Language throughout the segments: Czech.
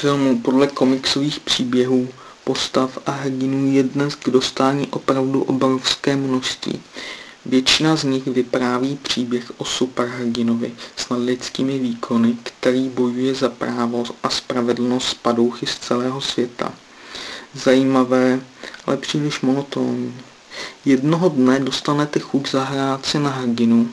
Filmů podle komiksových příběhů, postav a hrdinů je dnes k dostání opravdu obrovské množství. Většina z nich vypráví příběh o superhrdinovi s nadlidskými výkony, který bojuje za právo a spravedlnost s padouchy z celého světa. Zajímavé, ale příliš monotónní. Jednoho dne dostanete chuť zahrát si na hrdinu,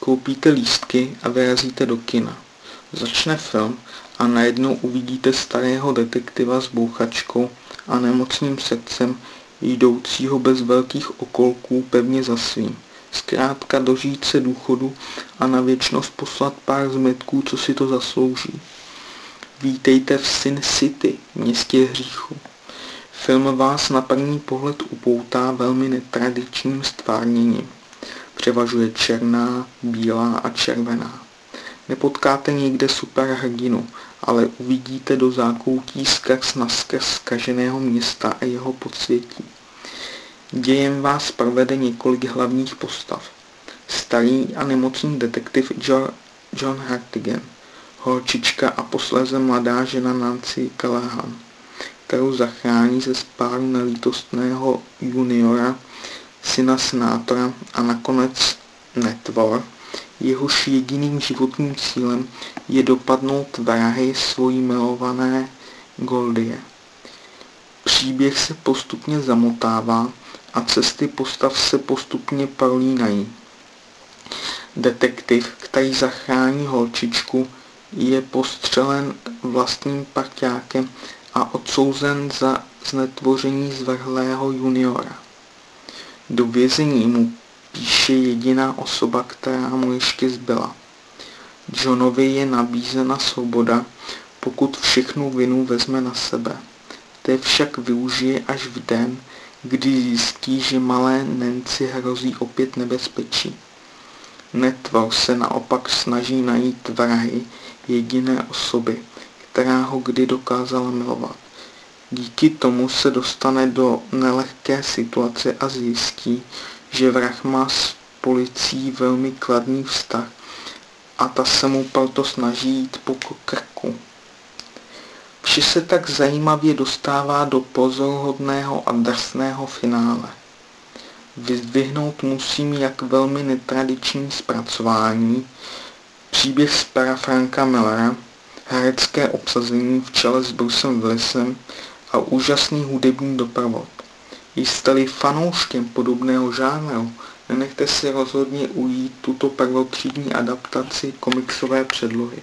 koupíte lístky a vyrazíte do kina. Začne film a najednou uvidíte starého detektiva s bouchačkou a nemocným srdcem, jdoucího bez velkých okolků pevně za svým. Zkrátka dožít se důchodu a na věčnost poslat pár zmetků, co si to zaslouží. Vítejte v Sin City, městě hříchu. Film vás na první pohled upoutá velmi netradičním stvárněním. Převažuje černá, bílá a červená. Nepotkáte nikde superhrdinu, ale uvidíte do zákoutí skrz naskrz zkaženého města a jeho podsvětí. Dějem vás provede několik hlavních postav. Starý a nemocný detektiv John Hartigan, holčička a posléze mladá žena Nancy Callahan, kterou zachrání ze spáru nelítostného juniora, syna senátora a nakonec netvor, jehož jediným životním cílem je dopadnout vrahy svojí milované Goldie. Příběh se postupně zamotává a cesty postav se postupně prolínají. Detektiv, který zachrání holčičku, je postřelen vlastním parťákem a odsouzen za znetvoření zvrhlého juniora. Do vězení mu píše jediná osoba, která mu ještě zbyla. Johnovi je nabízena svoboda, pokud všechnu vinu vezme na sebe. Té však využije až v den, kdy zjistí, že malé Nancy hrozí opět nebezpečí. Netvor se naopak snaží najít vrahy jediné osoby, která ho kdy dokázala milovat. Díky tomu se dostane do nelehké situace a zjistí, že vrah má s policií velmi kladný vztah a ta se mu proto snaží jít po krku. Vše se tak zajímavě dostává do pozoruhodného a drsného finále. Vyzdvihnout musím jak velmi netradiční zpracování, příběh z pera Franka Millera, herecké obsazení v čele s Brucem Willisem a úžasný hudební doprovod. Jste-li fanouškem podobného žánru, nenechte si rozhodně ujít tuto prvotřídní adaptaci komiksové předlohy.